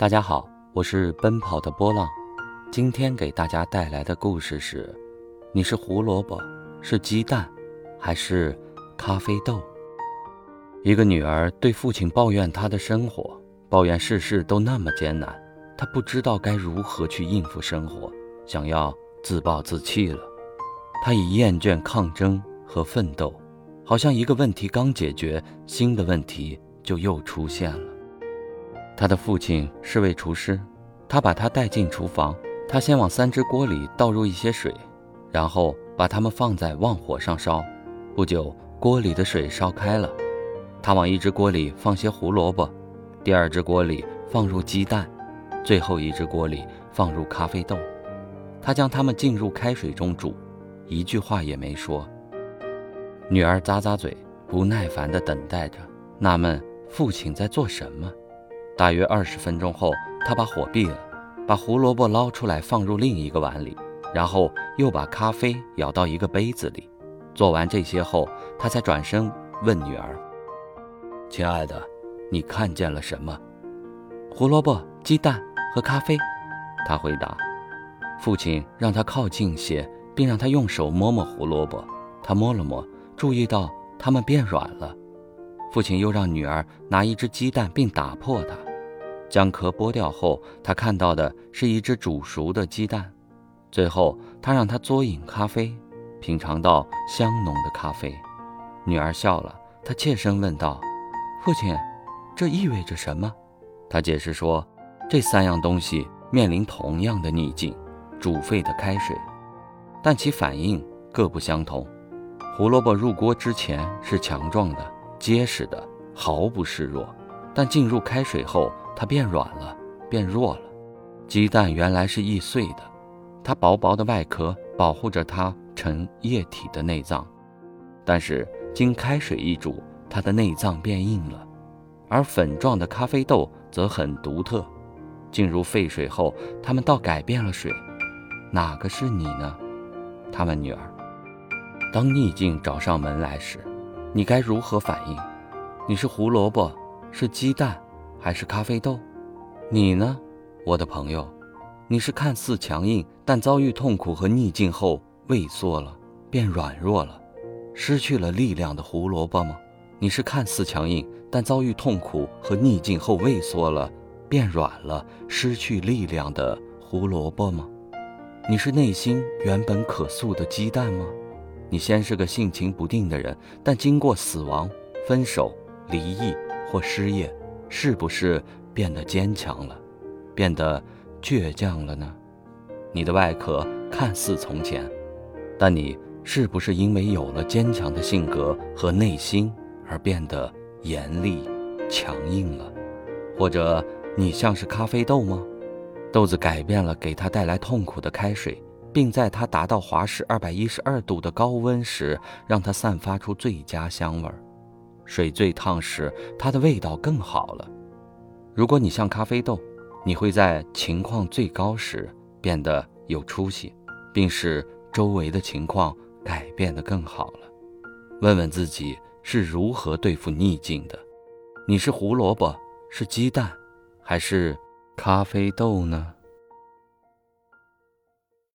大家好，我是奔跑的波浪。今天给大家带来的故事是：你是胡萝卜，是鸡蛋，还是咖啡豆？一个女儿对父亲抱怨她的生活，抱怨事事都那么艰难，她不知道该如何去应付生活，想要自暴自弃了。她已厌倦抗争和奋斗，好像一个问题刚解决，新的问题就又出现了。他的父亲是位厨师，他把他带进厨房。他先往三只锅里倒入一些水，然后把它们放在旺火上烧。不久，锅里的水烧开了。他往一只锅里放些胡萝卜，第二只锅里放入鸡蛋，最后一只锅里放入咖啡豆。他将它们浸入开水中煮，一句话也没说。女儿咂咂嘴，不耐烦地等待着，纳闷父亲在做什么。大约二十分钟后，他把火闭了，把胡萝卜捞出来放入另一个碗里，然后又把咖啡舀到一个杯子里。做完这些后，他才转身问女儿：“亲爱的，你看见了什么？”“胡萝卜、鸡蛋和咖啡。”他回答。父亲让他靠近些，并让他用手摸摸胡萝卜。他摸了摸，注意到它们变软了。父亲又让女儿拿一只鸡蛋，并打破它。将壳剥掉后，他看到的是一只煮熟的鸡蛋。最后，他让他嘬饮咖啡，品尝到香浓的咖啡。女儿笑了，她怯声问道：“父亲，这意味着什么？”他解释说：“这三样东西面临同样的逆境——煮沸的开水，但其反应各不相同。胡萝卜入锅之前是强壮的、结实的，毫不示弱，但进入开水后，它变软了，变弱了。鸡蛋原来是易碎的，它薄薄的外壳保护着它成液体的内脏，但是经开水一煮，它的内脏变硬了。而粉状的咖啡豆则很独特，进入沸水后，它们倒改变了水。哪个是你呢？他问女儿。当逆境找上门来时，你该如何反应？你是胡萝卜，是鸡蛋？还是咖啡豆，你呢，我的朋友？你是看似强硬，但遭遇痛苦和逆境后畏缩了，变软弱了，失去了力量的胡萝卜吗？你是看似强硬，但遭遇痛苦和逆境后畏缩了，变软了，失去力量的胡萝卜吗？你是内心原本可塑的鸡蛋吗？你先是个性情不定的人，但经过死亡、分手、离异或失业。是不是变得坚强了，变得倔强了呢？你的外壳看似从前，但你是不是因为有了坚强的性格和内心而变得严厉、强硬了？或者你像是咖啡豆吗？豆子改变了给它带来痛苦的开水，并在它达到华氏二百一十二度的高温时，让它散发出最佳香味儿。水最烫时，它的味道更好了。如果你像咖啡豆，你会在情况最高时变得有出息，并使周围的情况改变得更好了。问问自己是如何对付逆境的？你是胡萝卜，是鸡蛋，还是咖啡豆呢？